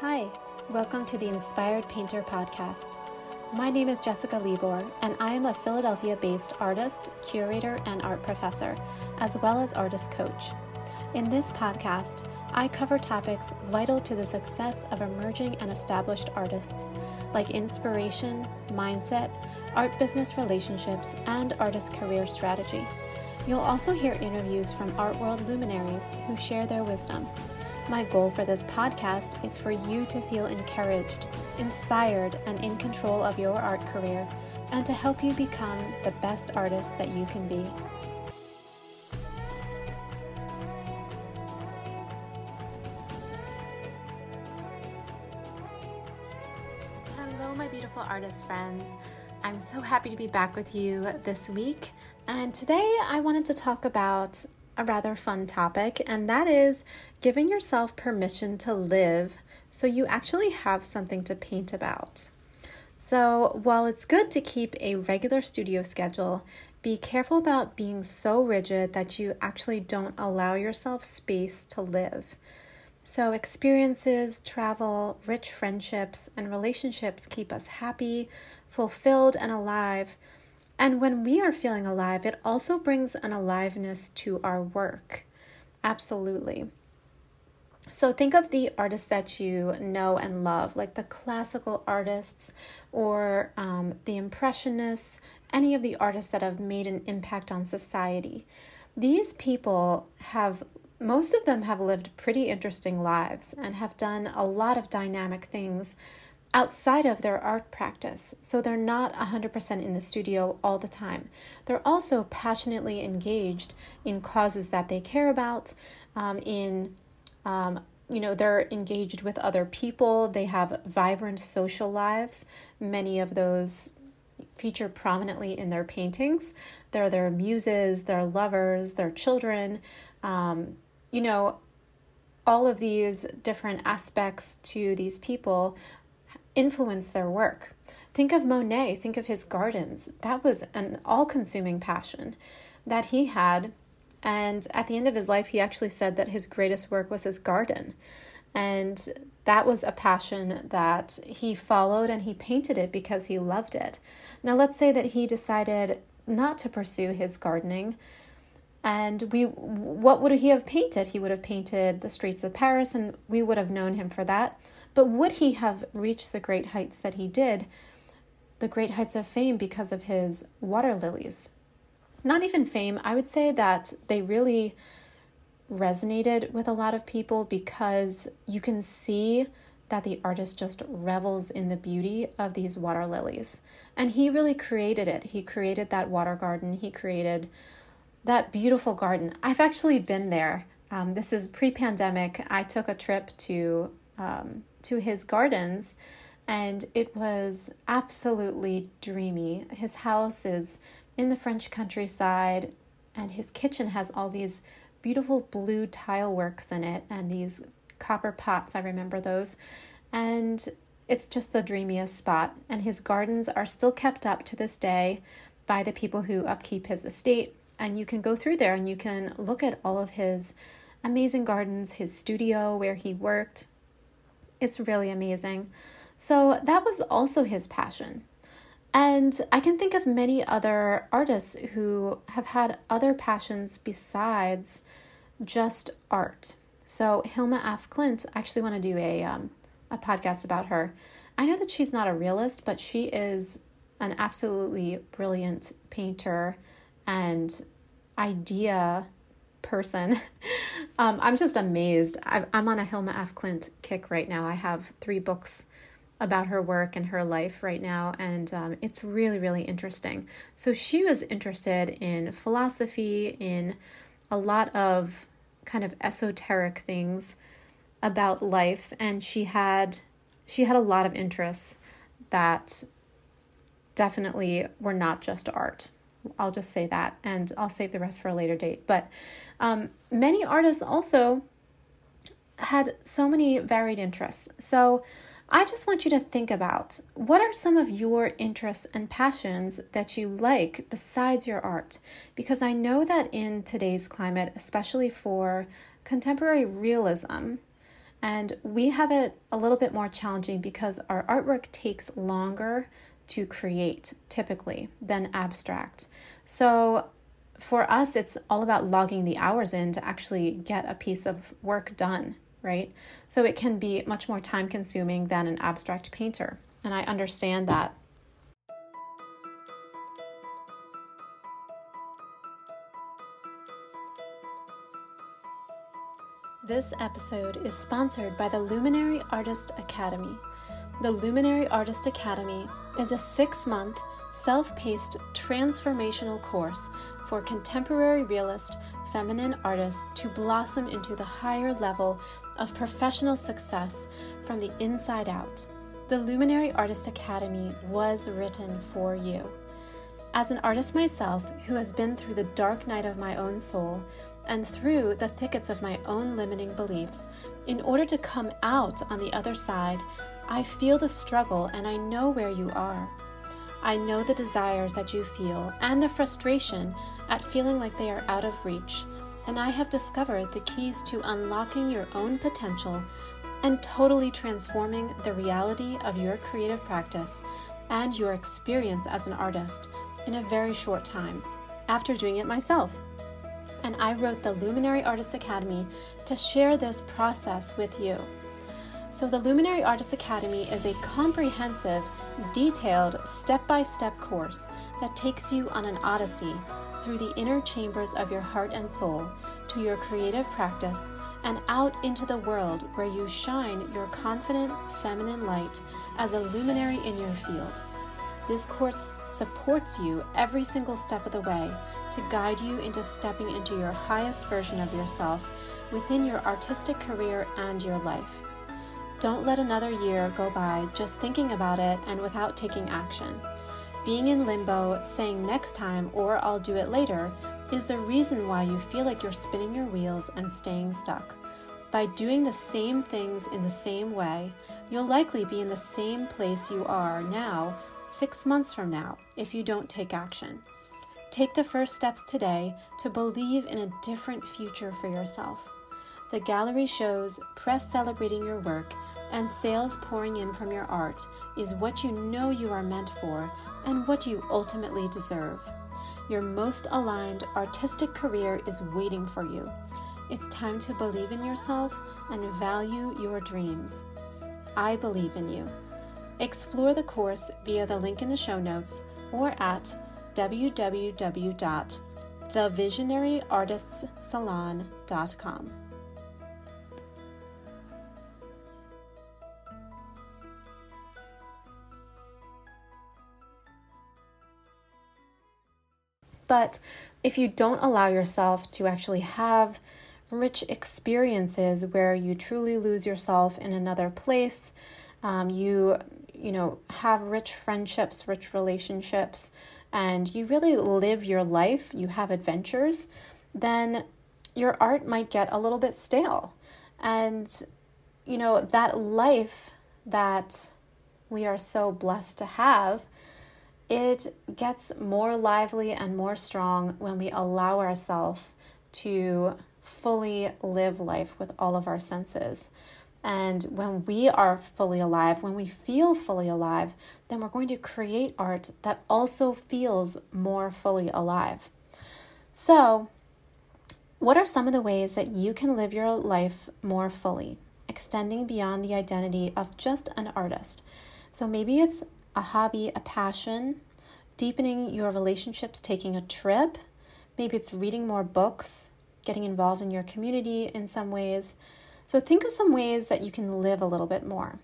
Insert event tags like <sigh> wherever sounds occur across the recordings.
Hi, welcome to the Inspired Painter podcast. My name is Jessica Libor, and I am a Philadelphia based artist, curator, and art professor, as well as artist coach. In this podcast, I cover topics vital to the success of emerging and established artists, like inspiration, mindset, art business relationships, and artist career strategy. You'll also hear interviews from art world luminaries who share their wisdom. My goal for this podcast is for you to feel encouraged, inspired, and in control of your art career, and to help you become the best artist that you can be. Hello, my beautiful artist friends. I'm so happy to be back with you this week. And today I wanted to talk about a rather fun topic, and that is giving yourself permission to live so you actually have something to paint about. So, while it's good to keep a regular studio schedule, be careful about being so rigid that you actually don't allow yourself space to live. So, experiences, travel, rich friendships, and relationships keep us happy, fulfilled, and alive. And when we are feeling alive, it also brings an aliveness to our work. Absolutely. So think of the artists that you know and love, like the classical artists or um, the impressionists, any of the artists that have made an impact on society. These people have most of them have lived pretty interesting lives and have done a lot of dynamic things outside of their art practice. So they're not 100% in the studio all the time. They're also passionately engaged in causes that they care about, um, in um, you know, they're engaged with other people. They have vibrant social lives. Many of those feature prominently in their paintings. They're their muses, their lovers, their children. Um, you know, all of these different aspects to these people influence their work. Think of Monet, think of his gardens. That was an all consuming passion that he had. And at the end of his life, he actually said that his greatest work was his garden. And that was a passion that he followed and he painted it because he loved it. Now, let's say that he decided not to pursue his gardening and we what would he have painted he would have painted the streets of paris and we would have known him for that but would he have reached the great heights that he did the great heights of fame because of his water lilies not even fame i would say that they really resonated with a lot of people because you can see that the artist just revels in the beauty of these water lilies. And he really created it. He created that water garden. He created that beautiful garden. I've actually been there. Um, this is pre-pandemic. I took a trip to um, to his gardens, and it was absolutely dreamy. His house is in the French countryside, and his kitchen has all these beautiful blue tile works in it, and these copper pots. I remember those, and it's just the dreamiest spot. And his gardens are still kept up to this day by the people who upkeep his estate and you can go through there and you can look at all of his amazing gardens, his studio where he worked. It's really amazing. So that was also his passion. And I can think of many other artists who have had other passions besides just art. So Hilma af Klint, I actually want to do a um, a podcast about her. I know that she's not a realist, but she is an absolutely brilliant painter and idea person. <laughs> um, I'm just amazed. i am on a Hilma af Klint kick right now. I have three books about her work and her life right now, and um, it's really, really interesting. So she was interested in philosophy, in a lot of kind of esoteric things about life, and she had she had a lot of interests that definitely were not just art. I'll just say that, and I'll save the rest for a later date. But um, many artists also had so many varied interests. So I just want you to think about what are some of your interests and passions that you like besides your art? Because I know that in today's climate, especially for contemporary realism, And we have it a little bit more challenging because our artwork takes longer to create typically than abstract. So for us, it's all about logging the hours in to actually get a piece of work done, right? So it can be much more time consuming than an abstract painter. And I understand that. This episode is sponsored by the Luminary Artist Academy. The Luminary Artist Academy is a six month, self paced transformational course for contemporary realist feminine artists to blossom into the higher level of professional success from the inside out. The Luminary Artist Academy was written for you. As an artist myself who has been through the dark night of my own soul, and through the thickets of my own limiting beliefs, in order to come out on the other side, I feel the struggle and I know where you are. I know the desires that you feel and the frustration at feeling like they are out of reach, and I have discovered the keys to unlocking your own potential and totally transforming the reality of your creative practice and your experience as an artist in a very short time after doing it myself and I wrote the Luminary Artists Academy to share this process with you. So, the Luminary Artists Academy is a comprehensive, detailed, step by step course that takes you on an odyssey through the inner chambers of your heart and soul to your creative practice and out into the world where you shine your confident feminine light as a luminary in your field. This course supports you every single step of the way to guide you into stepping into your highest version of yourself within your artistic career and your life. Don't let another year go by just thinking about it and without taking action. Being in limbo, saying next time or I'll do it later, is the reason why you feel like you're spinning your wheels and staying stuck. By doing the same things in the same way, you'll likely be in the same place you are now six months from now if you don't take action. Take the first steps today to believe in a different future for yourself. The gallery shows, press celebrating your work, and sales pouring in from your art is what you know you are meant for and what you ultimately deserve. Your most aligned artistic career is waiting for you. It's time to believe in yourself and value your dreams. I believe in you. Explore the course via the link in the show notes or at www.thevisionaryartistssalon.com. But if you don't allow yourself to actually have rich experiences where you truly lose yourself in another place, um, you you know have rich friendships, rich relationships, and you really live your life, you have adventures, then your art might get a little bit stale. And, you know, that life that we are so blessed to have, it gets more lively and more strong when we allow ourselves to fully live life with all of our senses. And when we are fully alive, when we feel fully alive, then we're going to create art that also feels more fully alive. So, what are some of the ways that you can live your life more fully, extending beyond the identity of just an artist? So, maybe it's a hobby, a passion, deepening your relationships, taking a trip. Maybe it's reading more books, getting involved in your community in some ways so think of some ways that you can live a little bit more.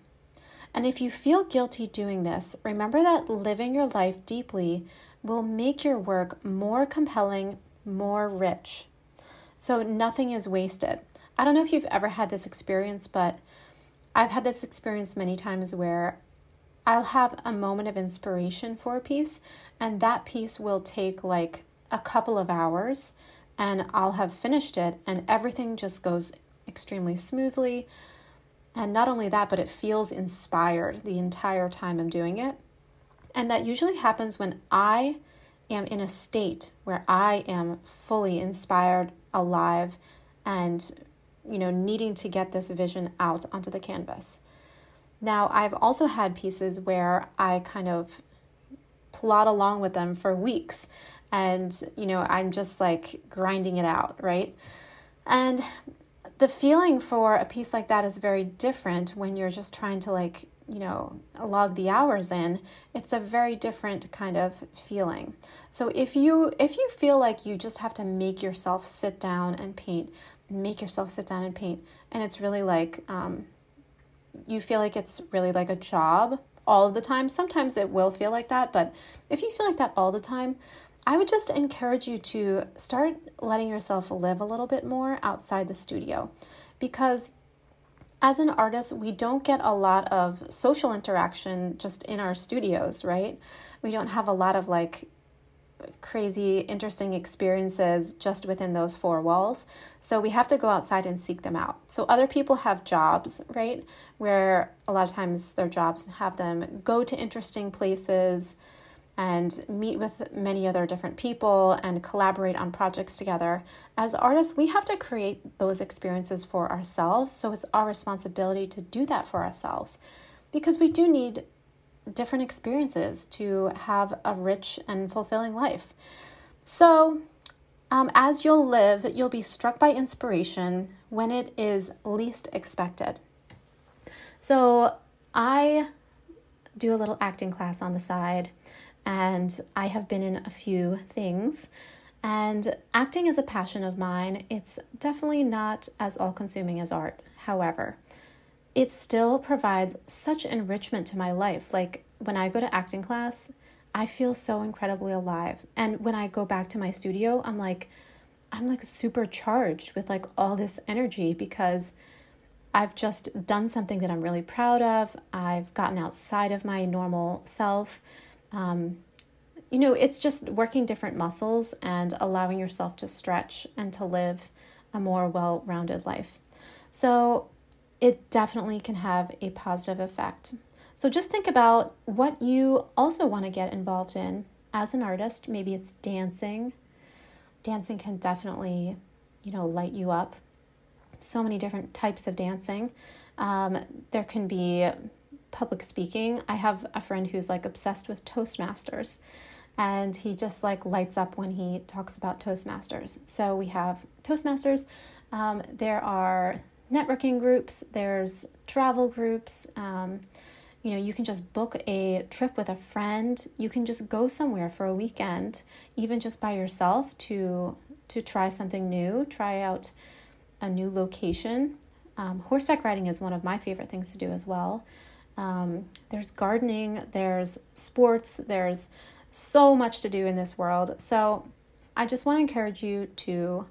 And if you feel guilty doing this, remember that living your life deeply will make your work more compelling, more rich. So nothing is wasted. I don't know if you've ever had this experience, but I've had this experience many times where I'll have a moment of inspiration for a piece, and that piece will take like a couple of hours, and I'll have finished it, and everything just goes extremely smoothly. And not only that, but it feels inspired the entire time I'm doing it. And that usually happens when I am in a state where I am fully inspired, alive, and you know, needing to get this vision out onto the canvas. Now, I've also had pieces where I kind of plod along with them for weeks. And, you know, I'm just like grinding it out, right? And the feeling for a piece like that is very different when you're just trying to like you know log the hours in. It's a very different kind of feeling. So if you if you feel like you just have to make yourself sit down and paint make yourself sit down and paint and it's really like um, you feel like it's really like a job all the time sometimes it will feel like that but if you feel like that all the time I would just encourage you to start letting yourself live a little bit more outside the studio because as an artist, we don't get a lot of social interaction just in our studios, right? We don't have a lot of like crazy, interesting experiences just within those four walls. So we have to go outside and seek them out. So other people have jobs, right? Where a lot of times their jobs have them go to interesting places, and meet with many other different people and collaborate on projects together. As artists, we have to create those experiences for ourselves, so it's our responsibility to do that for ourselves because we do need different experiences to have a rich and fulfilling life. So, um, as you'll live, you'll be struck by inspiration when it is least expected. So, I do a little acting class on the side and I have been in a few things. And acting is a passion of mine. It's definitely not as all consuming as art. However, it still provides such enrichment to my life. Like when I go to acting class, I feel so incredibly alive. And when I go back to my studio, I'm like, I'm like supercharged with like all this energy because I've just done something that I'm really proud of. I've gotten outside of my normal self. Um, you know, it's just working different muscles and allowing yourself to stretch and to live a more well rounded life. So, it definitely can have a positive effect. So, just think about what you also want to get involved in as an artist. Maybe it's dancing. Dancing can definitely, you know, light you up. So many different types of dancing. Um, there can be public speaking. I have a friend who's like obsessed with Toastmasters and he just like lights up when he talks about Toastmasters. So we have Toastmasters. Um, there are networking groups. There's travel groups. Um, you know, you can just book a trip with a friend. You can just go somewhere for a weekend, even just by yourself to to try something new, try out a new location. Um, horseback riding is one of my favorite things to do as well. Um, there's gardening, there's sports, there's so much to do in this world. So I just want to encourage you to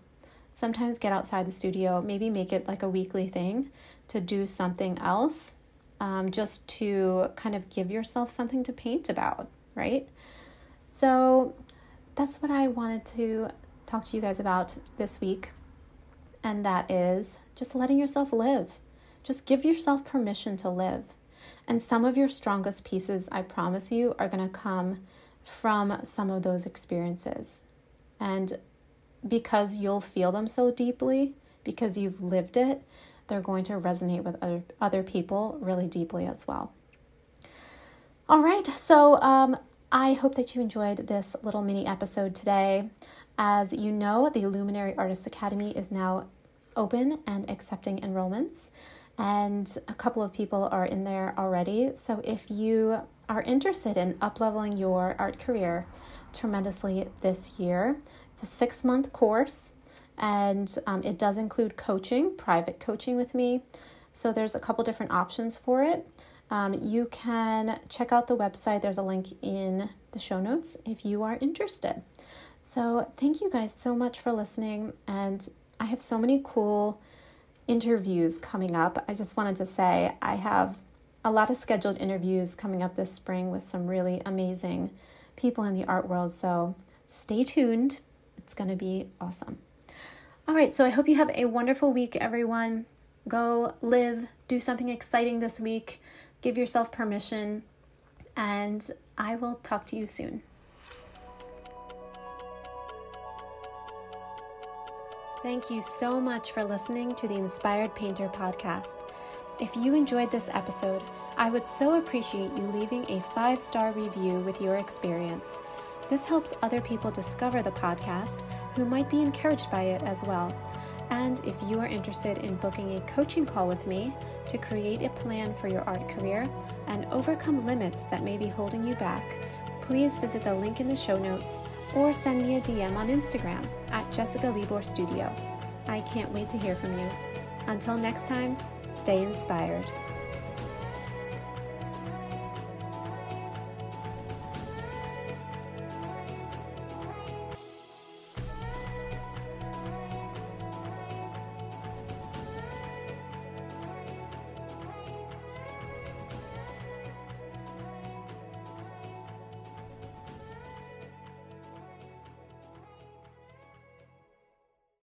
sometimes get outside the studio, maybe make it like a weekly thing to do something else, um, just to kind of give yourself something to paint about, right? So that's what I wanted to talk to you guys about this week. And that is just letting yourself live. Just give yourself permission to live. And some of your strongest pieces, I promise you, are going to come from some of those experiences. And because you'll feel them so deeply, because you've lived it, they're going to resonate with other, other people really deeply as well. All right, so um, I hope that you enjoyed this little mini episode today. As you know, the Luminary Artists Academy is now open and accepting enrollments and a couple of people are in there already. So if you are interested in upleveling your art career tremendously this year, it's a six month course and um, it does include coaching, private coaching with me. So there's a couple different options for it. Um, you can check out the website, there's a link in the show notes if you are interested. So, thank you guys so much for listening. And I have so many cool interviews coming up. I just wanted to say I have a lot of scheduled interviews coming up this spring with some really amazing people in the art world. So stay tuned. It's going to be awesome. All right, so I hope you have a wonderful week, everyone. Go live, do something exciting this week, give yourself permission, and I will talk to you soon. Thank you so much for listening to the Inspired Painter podcast. If you enjoyed this episode, I would so appreciate you leaving a five star review with your experience. This helps other people discover the podcast who might be encouraged by it as well. And if you are interested in booking a coaching call with me to create a plan for your art career and overcome limits that may be holding you back, please visit the link in the show notes or send me a DM on Instagram at Jessica Libor Studio. I can't wait to hear from you. Until next time, stay inspired.